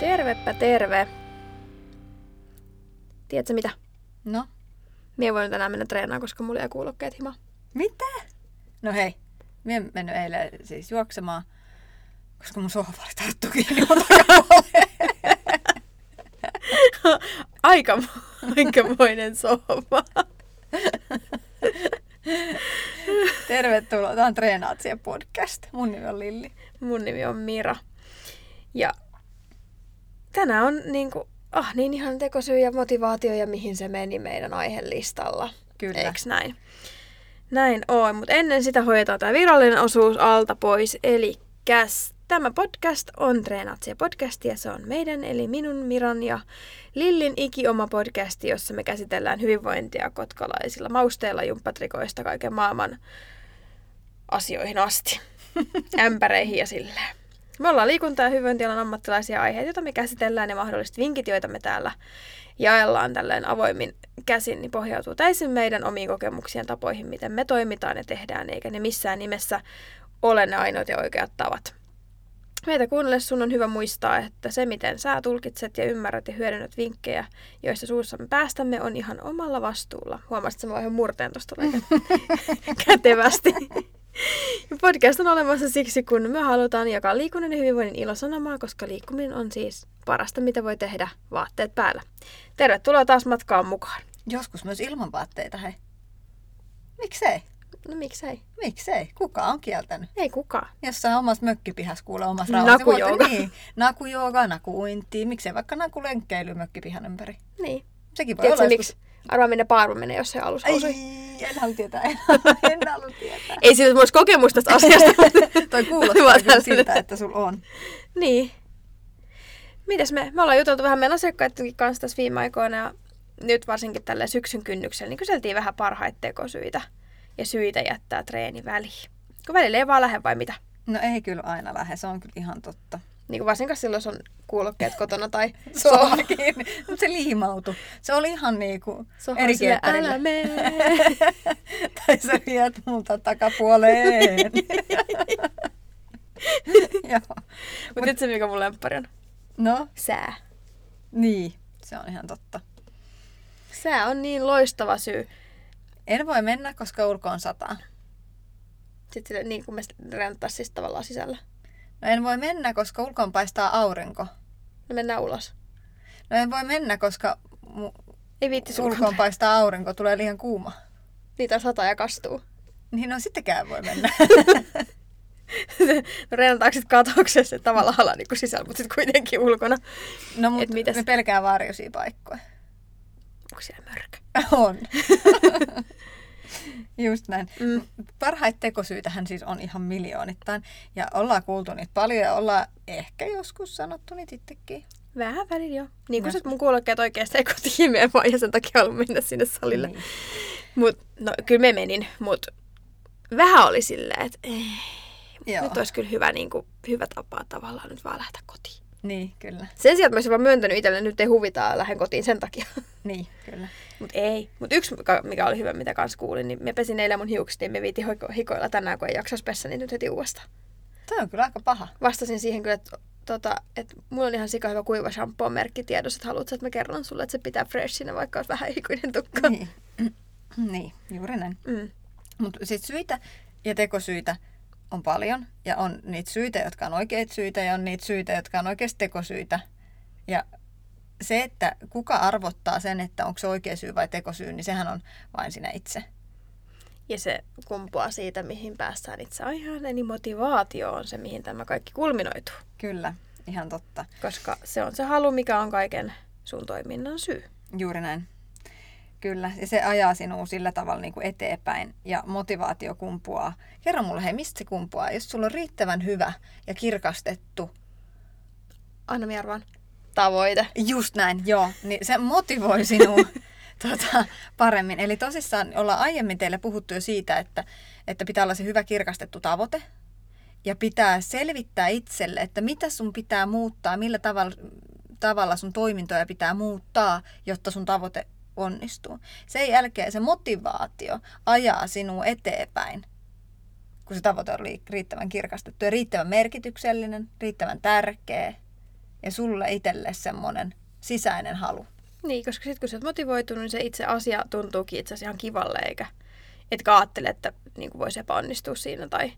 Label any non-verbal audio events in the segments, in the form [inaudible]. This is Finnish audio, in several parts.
Tervepä terve. Tiedätkö mitä? No, Mie en voinut tänään mennä treenaamaan, koska mulla jäi kuulokkeet himaan. mitä? No hei, minä en mennyt eilen siis juoksemaan, koska mun sohva oli tarttu kiinni. [laughs] Aika, aikamoinen sohva. [laughs] Tervetuloa, tämä on Treenaatsia podcast. Mun nimi on Lilli. Mun nimi on Mira. Ja tänään on niinku, ah niin ihan tekosyy ja motivaatio ja mihin se meni meidän aihelistalla. Kyllä. Eiks näin? Näin on, mutta ennen sitä hoidetaan tämä virallinen osuus alta pois. Eli tämä podcast on Treenatsia podcast ja se on meidän, eli minun, Miran ja Lillin ikioma podcasti, jossa me käsitellään hyvinvointia kotkalaisilla mausteilla, jumppatrikoista, kaiken maailman asioihin asti. [laughs] Ämpäreihin ja silleen. Me ollaan liikunta- ja hyvinvointialan ammattilaisia aiheita, joita me käsitellään ja mahdolliset vinkit, joita me täällä jaellaan tälleen avoimin käsin, niin pohjautuu täysin meidän omiin kokemuksien tapoihin, miten me toimitaan ja tehdään, eikä ne missään nimessä ole ne ainoat ja oikeat tavat. Meitä kuunnelle sun on hyvä muistaa, että se miten sä tulkitset ja ymmärrät ja hyödynnät vinkkejä, joista suussamme päästämme, on ihan omalla vastuulla. Huomasit, että mä ihan murteen tuosta [laughs] kätevästi. Podcast on olemassa siksi, kun me halutaan jakaa liikunnan ja hyvinvoinnin ilosanomaa, koska liikkuminen on siis parasta, mitä voi tehdä vaatteet päällä. Tervetuloa taas matkaan mukaan. Joskus myös ilman vaatteita, hei. Miksei? No miksei? Miksei? Kuka on kieltänyt? Ei kukaan. Jossain omassa mökkipihassa kuulee omassa rauhassa. Nakujooga. Niin, nakujooga, nakuuinti. Miksei vaikka nakulenkkeily mökkipihan ympäri? Niin. Sekin voi Tiedätkö olla miksi? Arvaa minne Paarvo menee, jos se alus Ei, housui. en halua tietää, en, [laughs] en halua tietää. Ei sillä olisi kokemusta tästä asiasta. [laughs] Toi kuulostaa kyllä siltä, että sulla on. Niin. Mitäs me? Me ollaan juteltu vähän meidän asiakkaidenkin kanssa tässä viime aikoina ja nyt varsinkin tällä syksyn kynnyksellä, niin kyseltiin vähän parhaita tekosyitä ja syitä jättää treeni väliin. Kun välillä ei vaan lähde vai mitä? No ei kyllä aina lähde, se on kyllä ihan totta. Niin kuin varsinkaan silloin, jos on kuulokkeet kotona tai [laughs] Sohva kiinni. Mutta se liimautui. Se oli ihan niinku sohva eri kieltärillä. älä mene. [laughs] tai sä viet multa takapuoleen. [laughs] Joo. Mutta tiedätkö mikä mun lemppari on? No, Sää. niin. Se on ihan totta. Sää on niin loistava syy. En voi mennä, koska ulko on sataa. Sitten niin kuin me renttaisi siis tavallaan sisällä. No en voi mennä, koska ulkoon paistaa aurinko. No mennään ulos. No en voi mennä, koska mu- Ei viitti ulkoon paistaa aurinko, tulee liian kuuma. Niitä sataa ja kastuu. Niin no sittenkään voi mennä. [laughs] no reenataanko sitten katauksessa että tavallaan ala niin sisällä, mutta sitten kuitenkin ulkona. No mutta mitäs? me pelkää varjoisia paikkoja. Onko siellä mörkö? [laughs] On. [laughs] [laughs] Just näin. Mm. Parhaita tekosyitähän siis on ihan miljoonittain. Ja ollaan kuultu niitä paljon ja ollaan ehkä joskus sanottu niitä itsekin. Vähän välillä joo. Niin kuin mun kuulokkeet oikeasti ei kotiin mene vaan ja sen takia haluan mennä sinne salille. Niin. Mut, no kyllä me menin, mut vähän oli silleen, että nyt olisi kyllä hyvä, niin kuin, hyvä tapa tavallaan nyt vaan lähteä kotiin. Niin, kyllä. Sen sijaan, että mä olisin vaan myöntänyt itselle, nyt ei huvita ja lähden kotiin sen takia. Niin, kyllä. Mut ei. Mut yksi, mikä- oli hyvä, mitä kans kuulin, niin me pesin eilen mun hiukset, niin me viitin hoiko- hikoilla tänään, kun ei jaksas pessä, niin nyt heti uudestaan. Toi on kyllä aika paha. Vastasin siihen kyllä, että tota, että mulla on ihan sika hyvä kuiva shampoo merkki tiedossa, että haluatko, että mä kerron sulle, että se pitää freshina, vaikka olisi vähän hikuinen tukka. Niin. [clears throat] niin, juuri näin. Mm. Mutta sitten syitä ja tekosyitä on paljon. Ja on niitä syitä, jotka on oikeita syitä ja on niitä syitä, jotka on oikeasti tekosyitä. Ja se, että kuka arvottaa sen, että onko se oikea syy vai tekosyy, niin sehän on vain sinä itse. Ja se kumpuaa siitä, mihin päästään itse aiheeseen, eli motivaatio on se, mihin tämä kaikki kulminoituu. Kyllä, ihan totta. Koska se on se halu, mikä on kaiken sun toiminnan syy. Juuri näin. Kyllä, ja se ajaa sinua sillä tavalla niin kuin eteenpäin ja motivaatio kumpuaa. Kerro mulle, hei, mistä se kumpuaa? Jos sulla on riittävän hyvä ja kirkastettu, Anna minä arvaan. Tavoite. just näin, joo, niin se motivoi sinua [laughs] tota, paremmin. Eli tosissaan ollaan aiemmin teille puhuttu jo siitä, että, että pitää olla se hyvä kirkastettu tavoite ja pitää selvittää itselle, että mitä sun pitää muuttaa, millä tavalla, tavalla sun toimintoja pitää muuttaa, jotta sun tavoite onnistuu. Sen jälkeen se motivaatio ajaa sinua eteenpäin, kun se tavoite on riittävän kirkastettu ja riittävän merkityksellinen, riittävän tärkeä ja sulle itselle semmoinen sisäinen halu. Niin, koska sitten kun sä oot motivoitunut, niin se itse asia tuntuukin itse asiassa ihan kivalle, eikä etkä ajattele, että niin voisi epäonnistua siinä. Tai...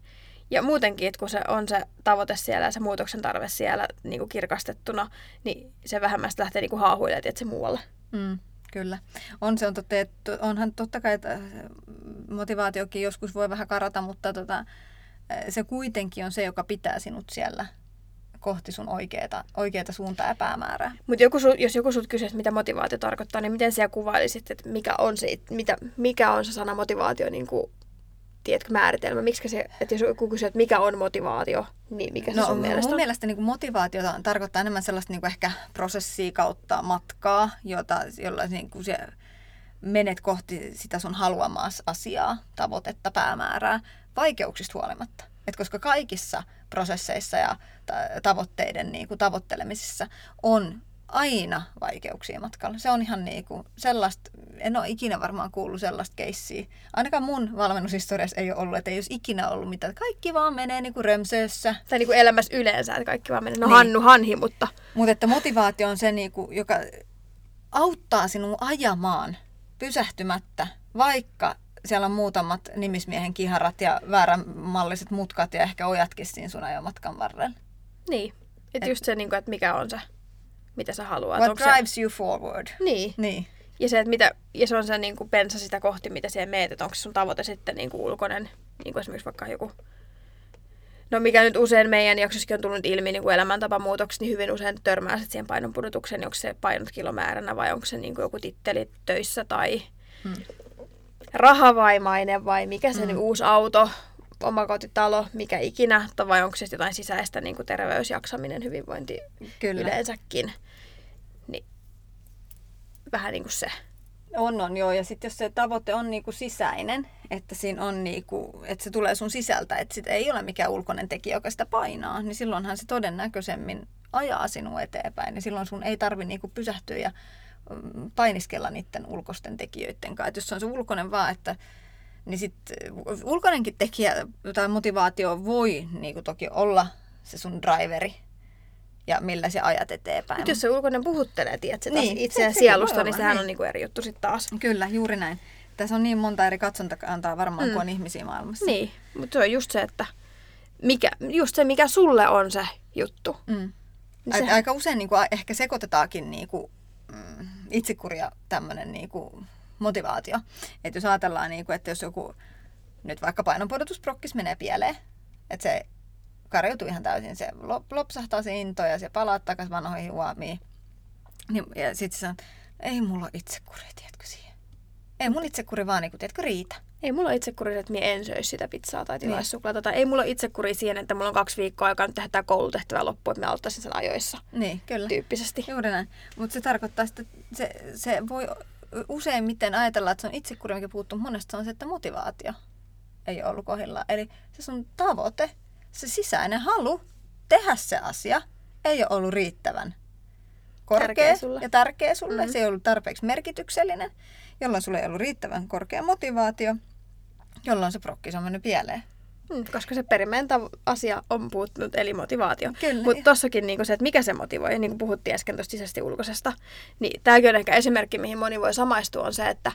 Ja muutenkin, että kun se on se tavoite siellä ja se muutoksen tarve siellä niin kuin kirkastettuna, niin se vähemmän lähtee niin kuin haahuilemaan se muualle. Mm, kyllä. On se on totta, että onhan totta kai, että motivaatiokin joskus voi vähän karata, mutta tota, se kuitenkin on se, joka pitää sinut siellä kohti sun oikeata, oikeata suuntaa ja päämäärää. Mutta jos joku sut kysyisi, mitä motivaatio tarkoittaa, niin miten sä kuvailisit, että mikä on se, mitä, mikä on se sana motivaatio niin kuin, tiedätkö, määritelmä? Miksi se, että jos joku kysyy, että mikä on motivaatio, niin mikä se no, sun mielestä mun on? mielestä niin kuin motivaatio tarkoittaa enemmän sellaista niin kuin ehkä prosessia kautta matkaa, jota, jolla niin kuin se menet kohti sitä sun haluamaa asiaa, tavoitetta, päämäärää, vaikeuksista huolimatta. Et koska kaikissa prosesseissa ja tavoitteiden niin kuin tavoittelemisissa on aina vaikeuksia matkalla. Se on ihan niin kuin sellaista, en ole ikinä varmaan kuullut sellaista keissiä. Ainakaan mun valmennushistoriassa ei ole ollut, että ei olisi ikinä ollut mitään. Kaikki vaan menee niin kuin römsössä. Tai niin kuin elämässä yleensä, että kaikki vaan menee. No niin. Hannu Hanhi, mutta... Mutta että motivaatio on se, niin kuin, joka auttaa sinua ajamaan pysähtymättä, vaikka siellä on muutamat nimismiehen kiharat ja vääränmalliset mutkat ja ehkä ojatkin siinä sun ajomatkan varrella. Niin. Että just se, niinku, että mikä on se, mitä sä haluat. What Onko drives se... you forward. Niin. niin. Ja se, että mitä, ja se on se niin kuin pensa sitä kohti, mitä siihen meet, että onko se sun tavoite sitten niin kuin ulkoinen, niin kuin esimerkiksi vaikka joku, no mikä nyt usein meidän jaksossakin on tullut ilmi niin kuin elämäntapamuutokset, niin hyvin usein törmää sitten siihen painonpudotukseen, niin onko se painot kilomääränä vai onko se niin kuin joku titteli töissä tai hmm. Rahavaimainen vai mikä se niin uusi auto, omakotitalo, mikä ikinä, vai onko se jotain sisäistä niin kuin terveysjaksaminen, hyvinvointi Kyllä. yleensäkin. Niin vähän niin kuin se. On, on joo. Ja sitten jos se tavoite on niinku sisäinen, että siinä on niinku, että se tulee sun sisältä, että sit ei ole mikään ulkoinen tekijä, joka sitä painaa, niin silloinhan se todennäköisemmin ajaa sinua eteenpäin. Niin silloin sun ei tarvi niinku pysähtyä ja mm, painiskella niiden ulkoisten tekijöiden kanssa. Et jos se on se ulkoinen vaan, että niin sitten ulkoinenkin tekijä tai motivaatio voi niin kuin toki olla se sun driveri ja millä se ajat eteenpäin. Mutta jos se ulkoinen puhuttelee, tiedätkö, niin, itseään se, sielusta, niin sehän niin. on niin kuin eri juttu sitten taas. Kyllä, juuri näin. Tässä on niin monta eri katsontakantaa varmaan, mm. kuin on ihmisiä maailmassa. Niin, mutta se on just se, että mikä, just se, mikä sulle on se juttu. Mm. Niin Aika usein niin kuin, ehkä sekoitetaankin niin kuin, mm, itsekuria tämmöinen niin kuin, motivaatio. Että jos ajatellaan, niin kuin, että jos joku nyt vaikka painonpudotusprokkis menee pieleen, että se karjoutuu ihan täysin, se lopsahtaa se into ja se palaa takaisin vanhoihin huomiin. Niin, ja sitten se on, ei mulla itsekuri, tiedätkö siihen. Ei mun itsekuri vaan, niin kuin, tiedätkö, riitä. Ei mulla itsekuri, että minä en söisi sitä pizzaa tai tilaisi niin. suklaata. Tai ei mulla itsekuri siihen, että mulla on kaksi viikkoa aikaa nyt tehdä tämä koulutehtävä loppuun, että mä aloittaisin sen ajoissa. Niin, kyllä. Tyyppisesti. Juuri näin. Mutta se tarkoittaa, että se, se voi useimmiten ajatellaan, että se on itsekuri, mikä puuttuu. Monesta on se, että motivaatio ei ole ollut kohdilla. Eli se sun tavoite, se sisäinen halu tehdä se asia ei ole ollut riittävän korkea tärkeä sulle. ja tärkeä sulle. Mm-hmm. Se ei ollut tarpeeksi merkityksellinen, jolloin sulle ei ollut riittävän korkea motivaatio, jolloin se prokkis on mennyt pieleen. Mm, koska se perimmäinen asia on puuttunut, eli motivaatio. Mutta tossakin niinku se, että mikä se motivoi, niin kuin puhuttiin äsken tuosta sisäisesti ulkoisesta, niin tämäkin on ehkä esimerkki, mihin moni voi samaistua, on se, että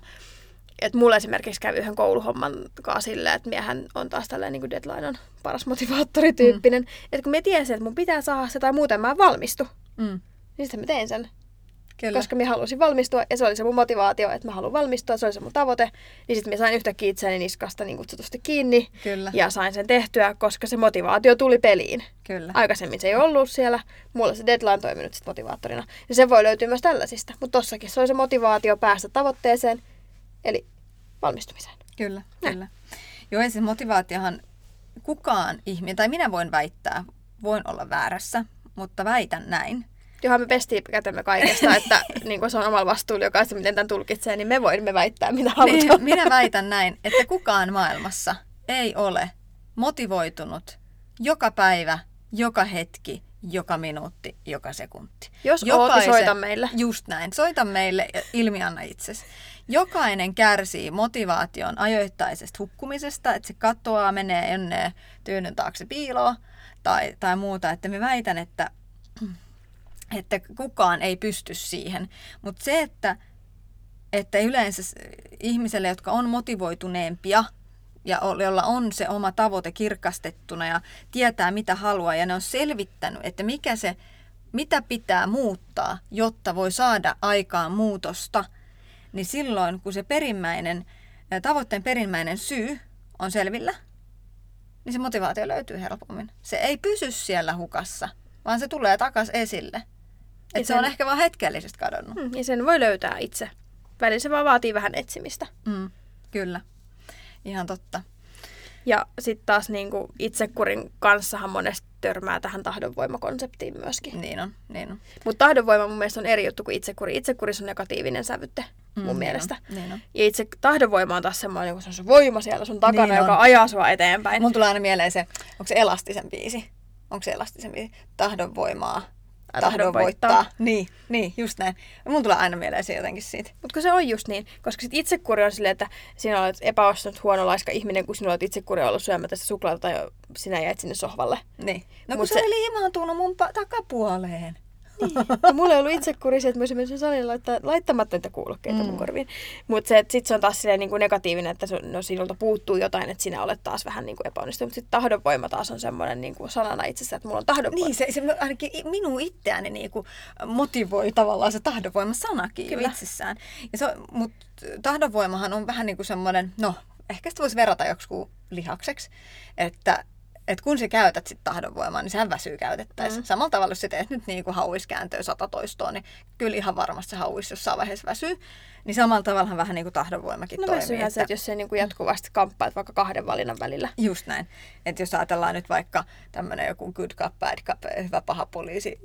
et mulla esimerkiksi kävi yhden kouluhomman kanssa silleen, että miehän on taas tällainen niin kuin deadline on paras motivaattorityyppinen. Mm. Että kun me tiesin, että mun pitää saada se tai muuten mä valmistu, mm. niin sitten mä tein sen. Kyllä. koska minä halusin valmistua ja se oli se mun motivaatio, että mä haluan valmistua, se oli se mun tavoite. Niin sitten minä sain yhtäkkiä itseäni niskasta niin kutsutusti kiinni Kyllä. ja sain sen tehtyä, koska se motivaatio tuli peliin. Kyllä. Aikaisemmin se ei ollut siellä, mulla se deadline toiminut sit motivaattorina. Ja se voi löytyä myös tällaisista, mutta tossakin se oli se motivaatio päästä tavoitteeseen, eli valmistumiseen. Kyllä, Näin. kyllä. Joo, ja siis motivaatiohan kukaan ihminen, tai minä voin väittää, voin olla väärässä, mutta väitän näin, Johan me pestiin kätemme kaikesta, että niin kuin se on omalla vastuulla jokaista, miten tämän tulkitsee, niin me voimme väittää, mitä halutaan. Niin, minä väitän näin, että kukaan maailmassa ei ole motivoitunut joka päivä, joka hetki, joka minuutti, joka sekunti. Jos Jokaisen, oot, soita meille. Just näin. Soita meille ja ilmianna itsesi. Jokainen kärsii motivaation ajoittaisesta hukkumisesta, että se katoaa, menee ennen tyynyn taakse piiloon tai, tai muuta. Että me väitän, että että kukaan ei pysty siihen. Mutta se, että, että yleensä ihmiselle, jotka on motivoituneempia ja jolla on se oma tavoite kirkastettuna ja tietää mitä haluaa ja ne on selvittänyt, että mikä se, mitä pitää muuttaa, jotta voi saada aikaan muutosta, niin silloin kun se perimmäinen, tavoitteen perimmäinen syy on selvillä, niin se motivaatio löytyy helpommin. Se ei pysy siellä hukassa, vaan se tulee takas esille. Ja Et se on sen- ehkä vaan hetkellisesti kadonnut. Mm, ja sen voi löytää itse. Välillä se vaan vaatii vähän etsimistä. Mm, kyllä, ihan totta. Ja sitten taas niin kuin itsekurin kanssahan monesti törmää tähän tahdonvoimakonseptiin myöskin. Niin on, niin on. Mutta tahdonvoima mun mielestä on eri juttu kuin itsekuri. Itsekurissa on negatiivinen sävytte mun Mm, mielestä. Niin on, niin on. Ja itse tahdonvoima on taas semmoinen, kun se on se voima siellä sun takana, Niin joka on. ajaa sua eteenpäin. Mun tulee aina mieleen se, onko se elastisen biisi? Onko se elastisen biisi? Tahdon Tahdon voittaa. voittaa. Niin, niin, just näin. Mun tulee aina mieleen se jotenkin siitä. Mutta kun se on just niin, koska sit itsekuri on silleen, että sinä olet epäonnistunut huonolaiska ihminen, kun sinulla olet itsekuri ollut syömättä sitä suklaata tai sinä jäit sinne sohvalle. Niin. No kun Mut se, se- se oli imaantunut mun pa- takapuoleen. Ja mulla ei ollut itsekuri se, että mä olisin mennyt salilla laittaa, laittamatta niitä kuulokkeita mm. mun korviin. Mutta se, että sit se on taas silleen niin kuin negatiivinen, että sun, no, sinulta puuttuu jotain, että sinä olet taas vähän niin kuin epäonnistunut. Mutta sitten tahdonvoima taas on semmoinen niin kuin sanana itsessä, että mulla on tahdonvoima. Niin, se, se ainakin minun itseäni niinku motivoi tavallaan se tahdonvoima sanakin Kyllä. itsessään. Mutta tahdonvoimahan on vähän niin kuin semmoinen, no ehkä sitä voisi verrata joksikin lihakseksi, että et kun sä käytät sit tahdonvoimaa, niin sehän väsyy käytettäessä. Mm. Samalla tavalla, jos sä teet nyt niin kuin hauiskääntöä sata toistoa, niin kyllä ihan varmasti se hauis jossain vaiheessa väsyy. Niin samalla tavalla vähän niin kuin tahdonvoimakin No toimii. se, että jos se niin kuin jatkuvasti kamppaat vaikka kahden valinnan välillä. Just näin. Että jos ajatellaan nyt vaikka tämmöinen joku good cup, bad cup, hyvä paha poliisi,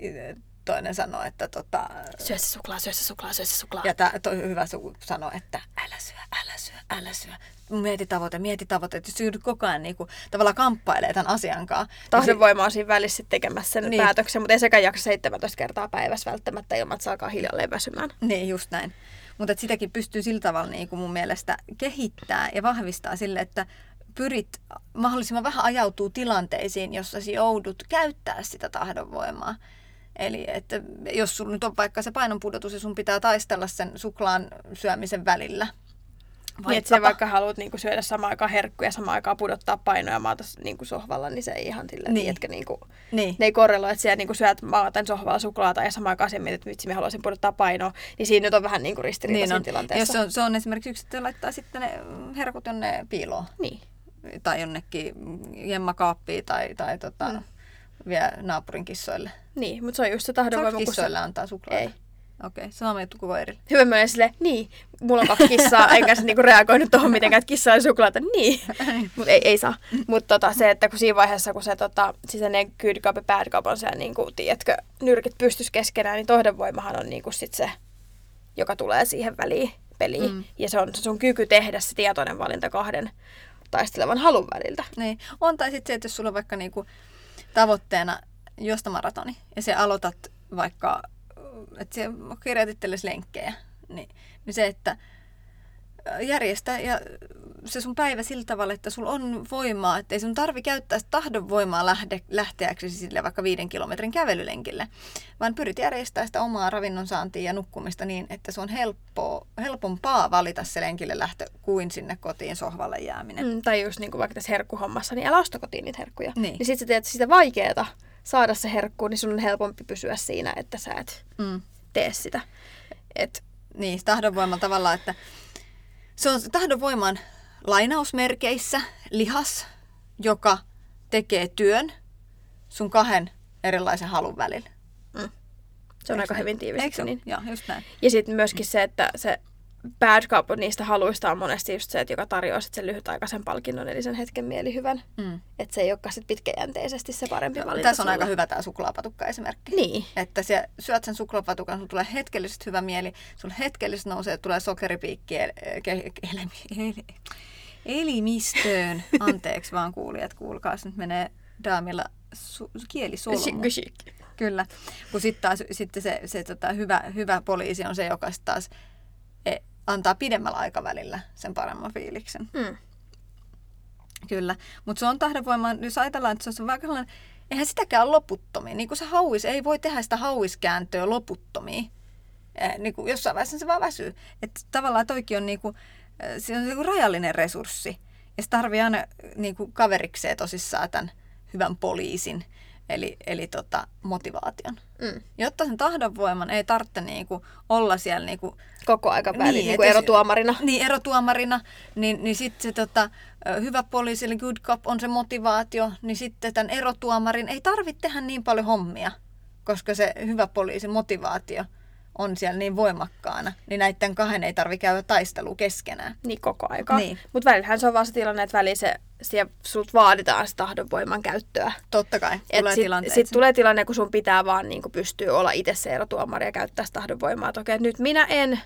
toinen sanoo, että tota, Syö se suklaa, syö se suklaa, syö se suklaa. ja tää, toi hyvä su sanoo, että älä syö, älä syö, älä syö. Mieti tavoite, mieti tavoite. Että joudut koko ajan niinku, tavallaan kamppailee tämän asian kanssa. Tahdonvoima on siinä välissä tekemässä sen Niin. niin. päätöksen, mutta ei sekään jaksa 17 kertaa päivässä välttämättä ilman, että se alkaa hiljalleen väsymään. Niin, just näin. Mutta sitäkin pystyy sillä tavalla niin kuin mun mielestä kehittää ja vahvistaa sille, että pyrit mahdollisimman vähän ajautuu tilanteisiin, jossa joudut käyttää sitä tahdonvoimaa. Eli että jos sulla nyt on vaikka se painonpudotus ja sun pitää taistella sen suklaan syömisen välillä. Niin, että sä vaikka haluat niinku syödä samaan aikaan herkkuja ja samaan aikaan pudottaa painoa ja maata niinku sohvalla, niin se ei ihan silleen, Niin. että niinku, Niin. ne ei korreloi, että siellä niinku syöt maaten sohvalla suklaata ja samaan aikaan sen mietit, että vitsi, mä haluaisin pudottaa painoa, niin siinä nyt on vähän niinku ristiriita niin siinä on. tilanteessa. Jos se on, se on esimerkiksi yksi, että laittaa sitten ne herkut jonne piiloon Niin. tai jonnekin jemmakaappiin tai, tai tota, mm. Vie naapurin kissoille. Niin, mutta se on just se tahdonvoima, kun kissoille se... antaa suklaata? Ei. Okei, okay. sama juttu kuin eri. Hyvä mä silleen, niin, mulla on kaksi kissaa, [laughs] enkä se niinku reagoinut tuohon mitenkään, että kissa on suklaata, niin. [laughs] Mutta ei, ei saa. Mutta tota, se, että kun siinä vaiheessa, kun se tota, sisäinen good cup ja bad cup on se, niin kuin, tiedätkö, nyrkit pystys keskenään, niin tahdonvoimahan on niin kuin sit se, joka tulee siihen väliin peliin. Mm. Ja se on sun kyky tehdä se tietoinen valinta kahden taistelevan halun väliltä. Niin. On tai sitten se, että jos sulla on vaikka niinku tavoitteena juosta maratoni. Ja sä aloitat vaikka, että itsellesi lenkkejä, niin, niin se, että järjestä ja se sun päivä sillä tavalla, että sulla on voimaa, että ei sun tarvi käyttää sitä tahdonvoimaa lähde, lähteäksesi sille vaikka viiden kilometrin kävelylenkille, vaan pyrit järjestämään sitä omaa ravinnon saantia ja nukkumista niin, että se on helppoa, helpompaa valita se lenkille lähtö kuin sinne kotiin sohvalle jääminen. Mm, tai just niin kuin vaikka tässä herkkuhommassa, niin älä osta kotiin niitä herkkuja. Niin. Niin sit sä teet sitä vaikeeta saada se herkku, niin sun on helpompi pysyä siinä, että sä et Mm. tee sitä. Et, Niin, tahdonvoima tavallaan, että se on tahdonvoiman lainausmerkeissä lihas, joka tekee työn sun kahden erilaisen halun välillä. se on Eikö aika hyvin tiivistetty. Niin. Joo, just näin. Ja sitten myöskin se, että se bad cup niistä haluista on monesti just se, että joka tarjoaa sit sen lyhytaikaisen palkinnon, eli sen hetken mielihyvän. Mm. Että se ei olekaan sit pitkäjänteisesti se parempi valinta Tässä on sulle. aika hyvä tämä suklaapatukka esimerkki. Niin. Että sä syöt sen suklaapatukan, sulla tulee hetkellisesti hyvä mieli, sulla hetkellisesti nousee, tulee sokeripiikki el, ke, elemi, el, elimistöön. [laughs] Anteeksi vaan kuulijat, kuulkaa, nyt menee daamilla su, kieli solmu. Kyllä. Kun sitten taas sitten se, se tota, hyvä, hyvä poliisi on se, joka sit taas e, antaa pidemmällä aikavälillä sen paremman fiiliksen. Mm. Kyllä, mutta se on tahdonvoima, jos ajatellaan, että se on vaikka sellainen, eihän sitäkään loputtomia. Niin kuin se hauis, ei voi tehdä sitä hauiskääntöä loputtomia. Niin kuin jossain vaiheessa se vaan väsyy. Että tavallaan toikin on, niin kuin, se on niin kuin rajallinen resurssi. Ja se tarvii aina niin kuin kaverikseen tosissaan tämän hyvän poliisin, eli, eli tota, motivaation. Mm. Jotta sen tahdonvoiman ei tarvitse niinku olla siellä niinku, koko aika niin, niinku erotuomarina. Niin, erotuomarina, niin, niin sitten se tota, hyvä poliisi, eli good cop on se motivaatio, niin sitten tämän erotuomarin ei tarvitse tehdä niin paljon hommia, koska se hyvä poliisi motivaatio – on siellä niin voimakkaana, niin näiden kahden ei tarvi käydä taistelu keskenään. Niin koko aika. Niin. Mutta välillähän se on vaan se tilanne, että välillä se, siellä sut vaaditaan sitä tahdonvoiman käyttöä. Totta kai, tulee Sitten sit tulee tilanne, kun sun pitää vaan niin pystyä olla itse se erotuomari ja käyttää sitä tahdonvoimaa. Okei, nyt minä en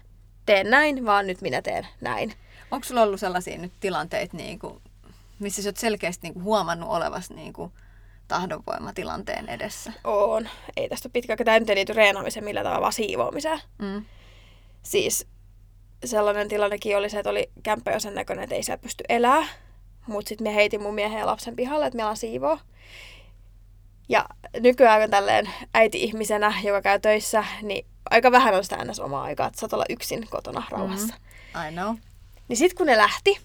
tee näin, vaan nyt minä teen näin. Onko sulla ollut sellaisia nyt tilanteita, niin kuin, missä sä oot selkeästi niin kuin huomannut olevasi niin kuin, tahdonvoimatilanteen edessä? On. Ei tästä pitkä, tämä nyt ei liity reenaamiseen millä tavalla, vaan siivoamiseen. Mm. Siis sellainen tilannekin oli se, että oli kämppä jo sen näköinen, että ei siellä pysty elää. Mutta sitten me heitin mun miehen ja lapsen pihalle, että meillä on siivoo. Ja nykyään tälleen äiti-ihmisenä, joka käy töissä, niin aika vähän on sitä ns. omaa aikaa, että saat olla yksin kotona rauhassa. Mm, I know. Niin sitten kun ne lähti,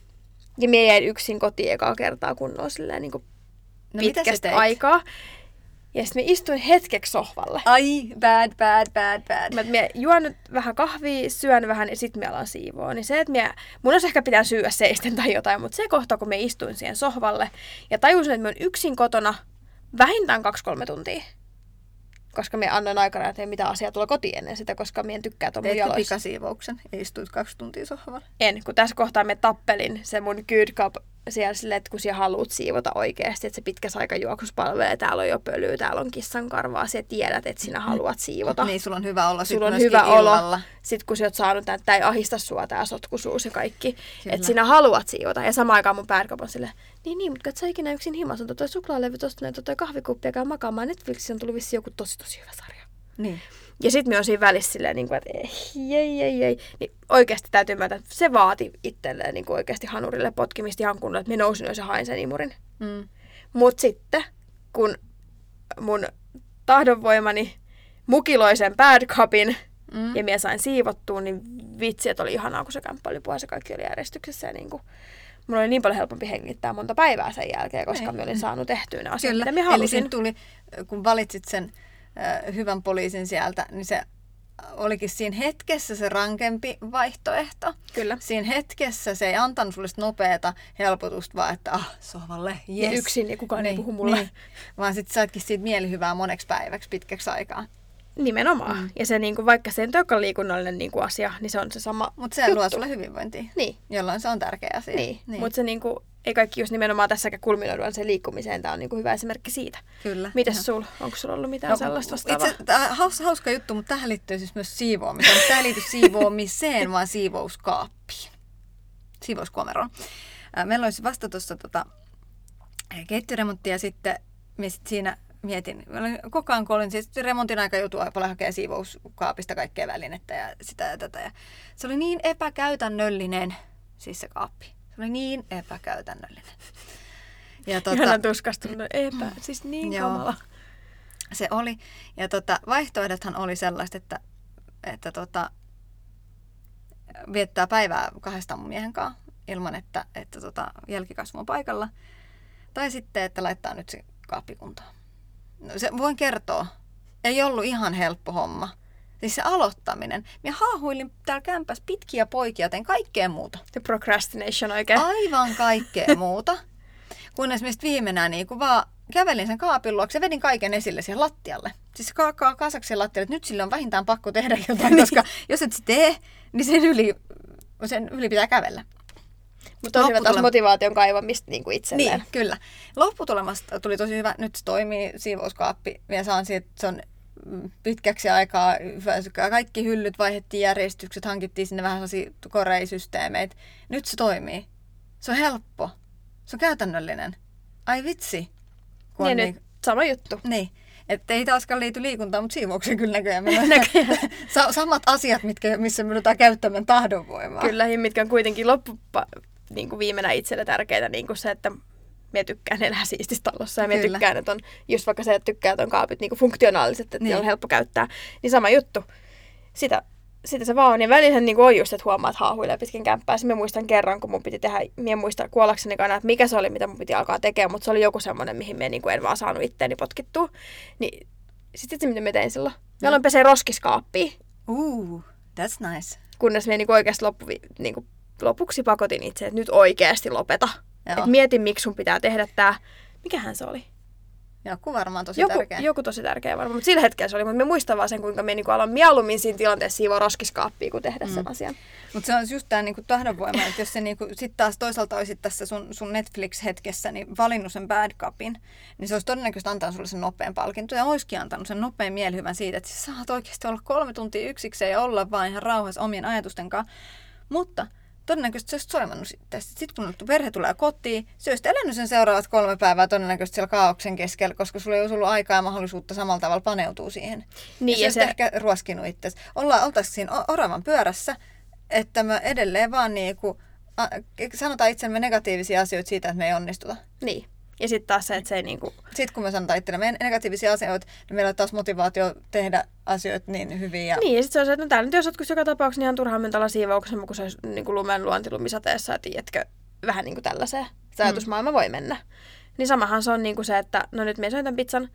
ja mie jäin yksin kotiin ekaa kertaa kunnolla silleen niin kuin no, pitkästä aikaa. Ja sitten me istuin hetkeksi sohvalle. Ai, bad, bad, bad, bad. Mä, mä juon nyt vähän kahvia, syön vähän ja sitten me alan siivoa. Niin se, että mä, mun olisi ehkä pitää syödä seisten tai jotain, mutta se kohta, kun me istuin siihen sohvalle ja tajusin, että mä oon yksin kotona vähintään kaksi-kolme tuntia koska me annan aikana, että ei mitään asiaa tulla kotiin ennen sitä, koska mien tykkää tuon jaloissa. pikasiivouksen? Ei istuit kaksi tuntia sohvalla? En, kun tässä kohtaa me tappelin se mun good cup siellä sille, että kun sä haluat siivota oikeasti, että se pitkä aikajuoksus palvelee, täällä on jo pölyä, täällä on kissan karvaa, sä tiedät, että sinä haluat siivota. Niin, sulla on hyvä olo Sulla on hyvä olo. Sitten kun sä oot saanut tämän, että ei ahista sua tää sotkusuus ja kaikki, Kyllä. että sinä haluat siivota. Ja samaan aikaan mun pääkaupan sille, niin niin, mutta sä ikinä yksin himassa, on toi suklaalevy tosta, toi kahvikuppi käy makaamaan. Netflixissä on tullut vissi joku tosi tosi hyvä sarja. Niin. Ja sitten me on siinä välissä silleen, niin kuin, että ei, ei, ei, ei. Niin oikeasti täytyy myöntää, että se vaati itselleen niin kuin oikeasti hanurille potkimista ihan kunnolla, että me nousin jos ja hain sen imurin. Mm. Mutta sitten, kun mun tahdonvoimani mukiloi sen bad cupin, mm. ja minä sain siivottua, niin vitsi, että oli ihanaa, kun se kämppä oli puhas ja kaikki oli järjestyksessä. Ja niin kuin, mulla oli niin paljon helpompi hengittää monta päivää sen jälkeen, koska Ei. mä olin saanut tehtyä ne asiat, Kyllä. mitä mä halusin. Eli tuli, kun valitsit sen hyvän poliisin sieltä, niin se olikin siinä hetkessä se rankempi vaihtoehto. Kyllä. Siinä hetkessä se ei antanut sulle nopeata helpotusta, vaan että ah, sohvalle, yes. Ja yksin ja kukaan niin, ei puhu mulle. Niin. Vaan sitten saitkin siitä mielihyvää moneksi päiväksi pitkäksi aikaa. Nimenomaan. Mm. Ja se, niin kuin, vaikka se ei ole liikunnallinen niin kuin asia, niin se on se sama Mutta se juttu. luo sulle hyvinvointia. Niin. Jolloin se on tärkeä asia. Niin. niin. Mutta se niin kuin, ei kaikki just nimenomaan tässäkään kulminoidaan se liikkumiseen. Tämä on niin kuin hyvä esimerkki siitä. Kyllä. Mites sulla? Onko sulla ollut mitään no, sellaista vastaavaa? Itse, hauska, hauska juttu, mutta tähän liittyy siis myös siivoamiseen. Tämä ei liity siivoamiseen, vaan siivouskaappiin. Siivouskomeroon. Meillä olisi vasta tuossa tota, keittiöremontti ja sitten me sit siinä mietin, koko ajan kun olin siis remontin aika joutuu paljon hakemaan siivouskaapista kaikkea välinettä ja sitä ja tätä. Ja se oli niin epäkäytännöllinen, siis se kaappi. Oli niin epäkäytännöllinen. Ja [laughs] tota, Ihan tuskastunut epä, siis niin joo, kamala. Se oli. Ja tota, vaihtoehdothan oli sellaista, että, että tota, viettää päivää kahdesta mun miehen kanssa ilman, että, että tota, jälkikasvu on paikalla. Tai sitten, että laittaa nyt se kaappikuntoon. No, se voin kertoa. Ei ollut ihan helppo homma. Siis se aloittaminen. Minä haahuilin täällä kämpässä pitkiä poikia, tein kaikkea muuta. The procrastination oikein. Aivan kaikkea [laughs] muuta. Kunnes mistä viimeinen niin kun vaan kävelin sen kaapin luokse ja vedin kaiken esille siihen lattialle. Siis ka- ka- kasaksi lattialle, että nyt sillä on vähintään pakko tehdä jotain, [laughs] koska jos et se tee, niin sen yli, sen yli pitää kävellä. Mutta on hyvä taas motivaation kaivamista niin kuin itselleen. Niin, kyllä. Lopputulemasta tuli tosi hyvä. Nyt se toimii siivouskaappi. Ja saan siitä, se on pitkäksi aikaa kaikki hyllyt vaihdettiin järjestykset, hankittiin sinne vähän sellaisia koreisysteemeitä. Nyt se toimii. Se on helppo. Se on käytännöllinen. Ai vitsi. Kun niin, niin, sama juttu. Niin. Että ei taaskaan liity liikuntaan, mutta siivoukseen kyllä näköjään. [laughs] näköjään. [laughs] Samat asiat, mitkä, missä me käyttämään tahdonvoimaa. Kyllä, mitkä on kuitenkin loppu, niin kuin viimeinen itselle tärkeitä, niin kuin se, että Mie tykkään elää siistissä talossa ja mie Kyllä. tykkään, että on just vaikka se, että tykkää, että on kaapit niinku funktionaaliset, että Niin. niin. on helppo käyttää. Niin sama juttu. Sitä, sitä se vaan on. Ja välillä niin on just, että huomaa, että haahuilee pitkin kämppää. Sitten mä muistan kerran, kun mun piti tehdä, mie en muista kuollakseni kanssa, että mikä se oli, mitä mun piti alkaa tekemään, mutta se oli joku semmoinen, mihin me niin en vaan saanut itteeni potkittua. Niin sitten se, mitä mä tein silloin. Mä aloin pesee roskiskaappia, Uh, that's nice. kunnes mä niin oikeasti loppu, niin lopuksi pakotin itse, että nyt oikeasti lopeta. Et mietin, miksi sun pitää tehdä tää. Mikähän se oli? Joku varmaan tosi Joku, tärkeä. joku tosi tärkeä varmaan, mutta sillä hetkellä se oli. Mutta mä muistan vaan sen, kuinka me niinku aloin mieluummin siinä tilanteessa siivoa roskiskaappia, kuin tehdä mm. sen asian. Mutta se on just tämä niinku tahdonvoima, että jos se niinku, sit taas toisaalta olisit tässä sun, sun Netflix-hetkessä niin valinnut sen bad cupin, niin se olisi todennäköisesti antanut sulle sen nopean palkinto ja olisikin antanut sen nopean mielihyvän siitä, että sä saat oikeasti olla kolme tuntia yksikseen ja olla vaan ihan rauhassa omien ajatusten kanssa. Mutta todennäköisesti se olisi soimannut sitten. Sitten kun perhe tulee kotiin, se olisi elänyt sen seuraavat kolme päivää todennäköisesti siellä kaauksen keskellä, koska sulla ei olisi ollut aikaa ja mahdollisuutta samalla tavalla paneutua siihen. Niin, ja, ja se, se- ehkä ruoskinut itse. Ollaan, oltaisiin siinä oravan pyörässä, että me edelleen vaan niinku, a, sanotaan itsellemme negatiivisia asioita siitä, että me ei onnistuta. Niin. Ja sitten taas se, että se ei niinku... Sitten kun me sanotaan itsellemme negatiivisia asioita, niin meillä on taas motivaatio tehdä asioita niin hyvin. Ja... Niin, ja sitten se on se, että no täällä nyt jos joskus joka tapauksessa niin ihan turhaan mentala siivouksessa, kun se olisi niinku lumen luonti lumisateessa, että tiedätkö, vähän niin kuin tällaiseen. Se ajatusmaailma voi mennä. Niin samahan se on niinku se, että no nyt minä söin tämän pizzan,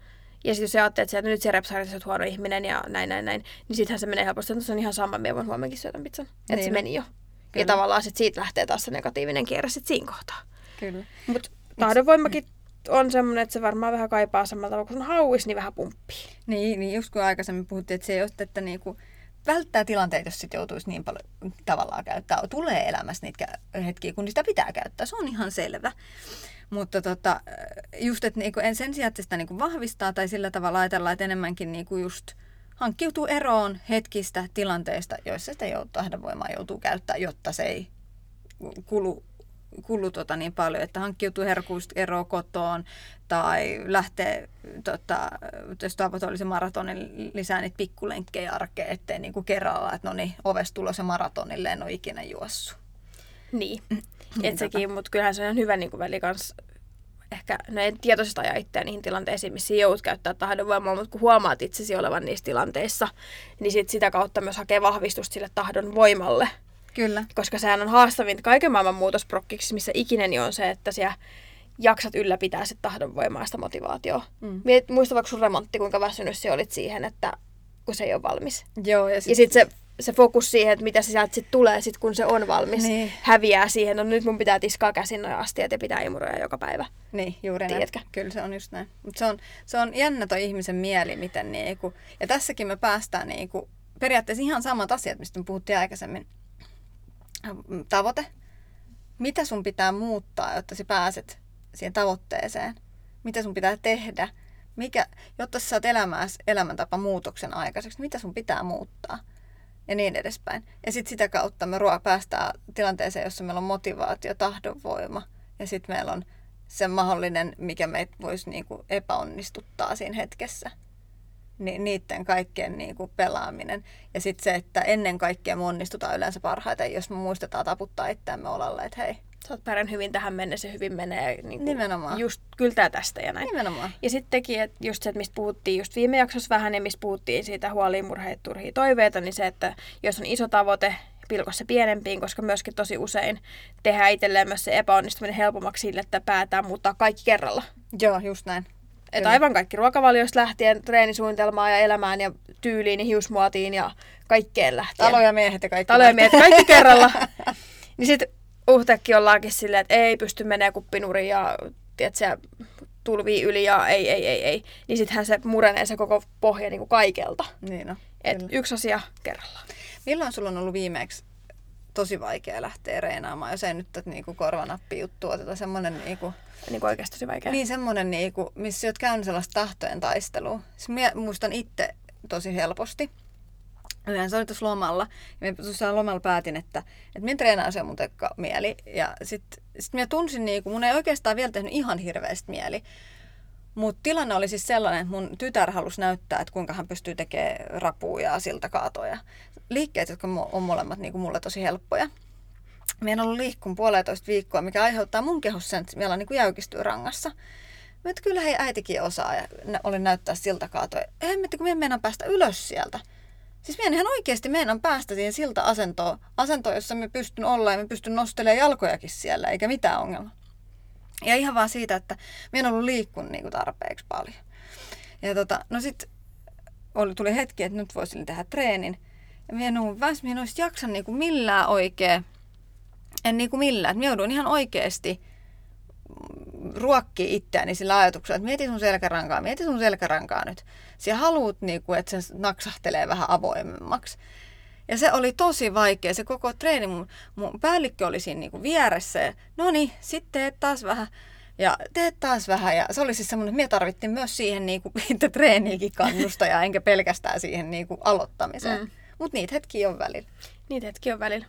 ja sitten jos sä ajattelet, että nyt se repsarit, että huono ihminen ja näin, näin, näin, niin sittenhän se menee helposti, että se on ihan sama, minä voin huomenkin syödä pizzan. Että Niin se on. meni jo. Kyllä. Ja tavallaan sit siitä lähtee taas se negatiivinen kierre sit siinä kohtaa. Kyllä. Mutta tahdonvoimakin on semmoinen, että se varmaan vähän kaipaa samalla tavalla, kun sun hauis, niin vähän pumppii. Niin, niin just kun aikaisemmin puhuttiin, että se ei ole, että niinku, välttää tilanteita, jos sit joutuisi niin paljon tavallaan käyttää. Tulee elämässä niitä hetkiä, kun sitä pitää käyttää. Se on ihan selvä. Mutta tota, just, että niinku, en sen sijaan, että sitä niinku vahvistaa tai sillä tavalla ajatellaan, että enemmänkin niinku just hankkiutuu eroon hetkistä, tilanteista, joissa sitä joutuu, tahdonvoimaa joutuu käyttää, jotta se ei kulu, kulu tota niin paljon, että hankkiutuu herkuista eroon kotoon tai lähtee, tota, jos tavoite olisi maratonin, lisää niitä pikkulenkkejä arkeen, ettei niinku kerralla, että no niin, ovesta tulos ja maratonille en ole ikinä juossut. Niin. Niin Et sekin, mutta kyllähän se on hyvä niin kuin väli kans ehkä, no en tietoisesti ajaa itseä niihin tilanteisiin, missä joudut käyttää tahdonvoimaa, mutta kun huomaat itsesi olevan niissä tilanteissa, niin sit sitä kautta myös hakee vahvistusta sille tahdon voimalle. Kyllä. Koska sehän on haastavin kaiken maailman muutosprokkiksi, missä ikinä niin on se, että siellä jaksat ylläpitää sitä tahdonvoimaa sitä motivaatioa. Mm. Miet, muista vaikka sun remontti, kuinka väsynyt se olit siihen, että kun se ei ole valmis. Joo, ja, sit, Ja sitten se, se fokus siihen, että mitä se sieltä sitten tulee, sit kun se on valmis, Niin. häviää siihen. No nyt mun pitää tiskaa käsin noja astiat ja pitää imuroja joka päivä. Niin, juuri näin. Tiedätkö? Kyllä se on just näin. Mutta se on, se on jännä toi ihmisen mieli, miten niinku, ja tässäkin me päästään niinku, periaatteessa ihan samat asiat, mistä me puhuttiin aikaisemmin. Tavoite. Mitä sun pitää muuttaa, jotta sä pääset siihen tavoitteeseen? Mitä sun pitää tehdä? Mikä, jotta sä saat elämääsi elämäntapa muutoksen aikaiseksi, mitä sun pitää muuttaa? Ja niin edespäin. Ja sitten sitä kautta me ruo- päästään tilanteeseen, jossa meillä on motivaatio, tahdonvoima. Ja sitten meillä on se mahdollinen, mikä meitä voisi niinku epäonnistuttaa siinä hetkessä. Ni, niiden kaikkien niinku pelaaminen. Ja sitten se, että ennen kaikkea me onnistutaan yleensä parhaiten, jos me muistetaan taputtaa itseämme olalle, että hei, Sä oot pärjännyt hyvin tähän mennessä, hyvin menee. Niin kuin Nimenomaan. Just kyltää tästä ja näin. nimenomaan. Ja sittenkin, että just se, että mistä puhuttiin just viime jaksossa vähän ja mistä puhuttiin siitä huoliin, murheet, turhia toiveita, niin se, että jos on iso tavoite, pilko se pienempiin, koska myöskin tosi usein tehdään itselleen myös se epäonnistuminen helpommaksi sille, että päätään muuttaa kaikki kerralla. Joo, just näin. Että aivan kaikki ruokavaliosta lähtien, treenisuunnitelmaan ja elämään ja tyyliin ja hiusmuotiin ja kaikkeen lähtien. Talo ja miehet ja kaikki. Taloja miehet, kaikki kerralla. [laughs] Niin sitten uhtekki ollaankin silleen, että ei pysty menee kuppinuriin ja tiedätkö, tulvii yli ja ei, ei, ei, ei. Niin sittenhän se murenee se koko pohja niin kuin kaikelta. Niin on. Et kyllä. yksi asia kerrallaan. Milloin sulla on ollut viimeksi tosi vaikea lähteä reenaamaan, jos ei nyt tätä niinku korvanappi juttu oteta semmoinen niinku, Niin kuin oikeasti tosi vaikea. niin semmoinen niinku, missä sä oot käynyt sellaista tahtojen taistelua. Siis mä muistan itse tosi helposti. Yhden se oli tuossa lomalla. Ja mä tuossa lomalla päätin, että, että minä treenaan se mun mieli. Ja sitten sit mä tunsin, niinku, mun ei oikeastaan vielä tehnyt ihan hirveästi mieli. Mutta tilanne oli siis sellainen, että mun tytär halusi näyttää, että kuinka hän pystyy tekemään rapua ja siltakaatoja. Liikkeet, jotka on molemmat niinku mulle tosi helppoja. Mä en ollut liikkun puolitoista viikkoa, mikä aiheuttaa mun kehossa sen, että meillä niin kuin jäykistyy rangassa. Mä että kyllä hei äitikin osaa ja olin näyttää siltä kaatoa. Hemmetti, kun me meinaan päästä ylös sieltä. Siis minä ihan oikeasti meinaan päästä siihen siltä asentoon, asentoon, jossa me pystyn olla ja me pystyn nostelemaan jalkojakin siellä, eikä mitään ongelmaa. Ja ihan vaan siitä, että minä en ollut liikkunut niin kuin tarpeeksi paljon. Ja tota, no sit oli, tuli hetki, että nyt voisin tehdä treenin. Minä en minä en olisi jaksa niin kuin millään oikein. En niin kuin millään. Että minä joudun ihan oikeasti ruokkii itseäni sillä ajatuksella, että mieti sun selkärankaa, mieti sun selkärankaa nyt. Siellä haluat, niin kuin, että se naksahtelee vähän avoimemmaksi. Ja se oli tosi vaikea, se koko treeni, mun, mun päällikkö oli siinä niin kuin vieressä no niin, sitten teet taas vähän ja teet taas vähän. Ja se oli siis semmoinen, että me tarvittiin myös siihen [laughs] niin kuin, treeniikin kannusta ja enkä pelkästään siihen niin kuin, aloittamiseen. Mm. Mutta niitä hetkiä on välillä. Niitä hetkiä on välillä.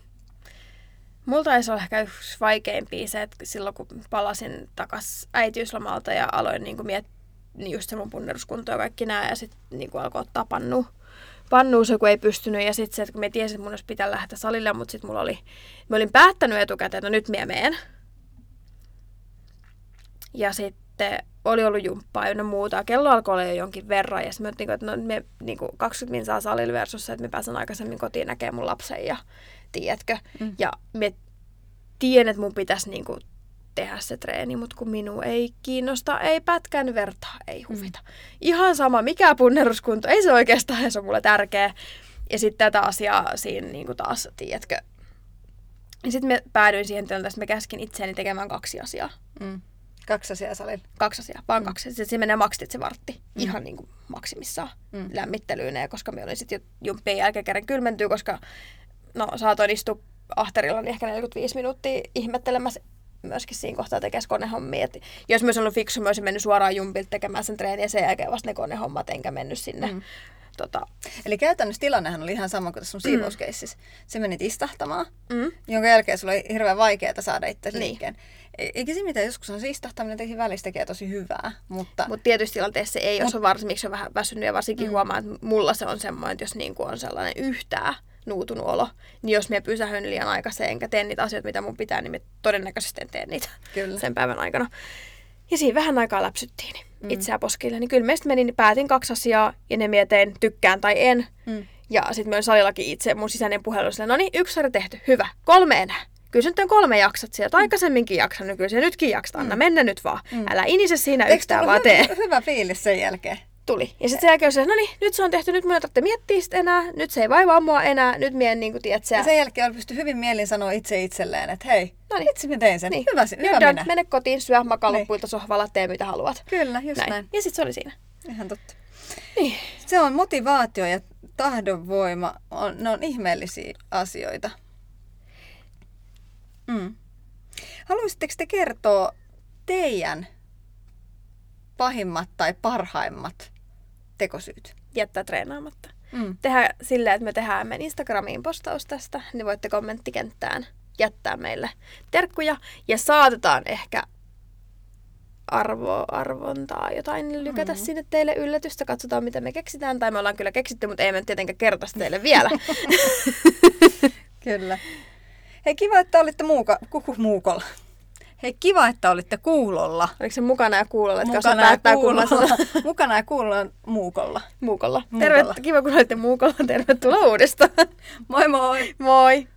Mulla taisi olla ehkä yksi vaikeimpia se, että silloin kun palasin takas äitiyslomalta ja aloin niin kuin miet, niin just se mun punneruskunto ja kaikki nämä ja sitten niin alkoi ottaa pannu, pannu se, kun ei pystynyt. Ja sitten se, että kun mä tiesin, että mun olisi pitää lähteä salille, mutta sitten mulla oli, mä olin päättänyt etukäteen, että no nyt mä meen. Ja sitten oli ollut jumppaa ja muuta. Kello alkoi olla jo jonkin verran. Ja sitten mä että no, me niin kuin 20 minsaa salille versus että mä pääsen aikaisemmin kotiin näkemään mun lapsen ja tiedätkö. Mm. Ja me tiedän, että mun pitäisi niin kuin tehdä se treeni, mutta kun minua ei kiinnosta, ei pätkän vertaa, ei mm. huvita. Mm. Ihan sama, mikä punneruskunto, ei se oikeastaan se on mulle tärkeä. Ja sitten tätä asiaa siinä niin kuin taas, tiedätkö. Ja sitten me päädyin siihen tilanteeseen, että mä käskin itseäni tekemään kaksi asiaa. Mm. Kaksi asiaa salilla? Kaksi asiaa, vaan mm. kaksi. Sitten se menee maksit se vartti. Mm. Ihan niin kuin maksimissaan mm. lämmittelyyn. koska me olin sitten jo jumppien jälkeen kerran kylmentyä, koska no saatoin istua ahterilla niin ehkä 45 minuuttia ihmettelemässä myöskin siinä kohtaa tekee konehommia. Et jos olisin ollut fiksu, mä olisin mennyt suoraan jumpilta tekemään sen treeniä ja sen jälkeen vasta ne konehommat, enkä mennyt sinne. Mm. Tota. Eli käytännössä tilannehan oli ihan sama kuin tässä sun mm. siivouskeississä. Se menit istahtamaan, mm. jonka jälkeen sulla oli hirveän vaikeaa saada itse niin. liikkeen. E- eikä se mitään, joskus on se istahtaminen teihin välissä tekee tosi hyvää. Mutta Mut tietysti tilanteessa se ei, jos on varsinkin on vähän väsynyt ja varsinkin mm. huomaa, että mulla se on semmoinen, että jos niin on sellainen yhtää nuutunut olo, niin jos me pysähyn liian aikaisin enkä tee niitä asioita, mitä mun pitää, niin me todennäköisesti en tee niitä Kyllä. sen päivän aikana. Ja siinä vähän aikaa läpsyttiin niin mm. itseä poskille. Niin kyllä meistä meni, niin päätin kaksi asiaa ja ne mietin tykkään tai en. Mm. Ja sitten myös salillakin itse mun sisäinen puhelu no niin, yksi sarja tehty, hyvä, kolme enää. Kyllä se nyt on kolme jaksat sieltä, aikaisemminkin jaksanut, kyllä se nytkin jaksat, anna mm. mennä nyt vaan. Mm. Älä inise siinä Eikö yhtään, vaan tee. Hyvä fiilis sen jälkeen tuli. Ja sitten sen jälkeen se, no niin, nyt se on tehty, nyt minun ei tarvitse miettiä sitä enää, nyt se ei vaivaa mua enää, nyt mien niin kuin, tiedät, Ja sen jälkeen pysty hyvin mielin sanoa itse itselleen, että hei, no niin. itse mä tein sen, niin. hyvä, hyvä minä. Mene kotiin, syö makaloppuilta niin. sohvalla, tee mitä haluat. Kyllä, just näin. näin. Ja sitten se oli siinä. Ihan totta. Niin. Se on motivaatio ja tahdonvoima, on, ne on ihmeellisiä asioita. Mm. Haluaisitteko te kertoa teidän pahimmat tai parhaimmat tekosyyt? Jättää treenaamatta. Mm. Tehdä sillä, että me tehdään meidän Instagramiin postaus tästä, niin voitte kommenttikenttään jättää meille terkkuja ja saatetaan ehkä arvo, arvontaa jotain lykätä mm. sinne teille yllätystä. Katsotaan, mitä me keksitään. Tai me ollaan kyllä keksitty, mutta ei me tietenkään kertoa teille vielä. [laughs] kyllä. Hei, kiva, että olitte muuka, kuhu muukolla. Hei, kiva, että olitte kuulolla. Oliko se mukana ja kuulolla? Että mukana, ja kuulolla. [laughs] mukana ja kuulolla muukolla. Muukolla. muukolla. Terve, kiva, kun olitte muukolla. Tervetuloa uudestaan. moi moi. Moi.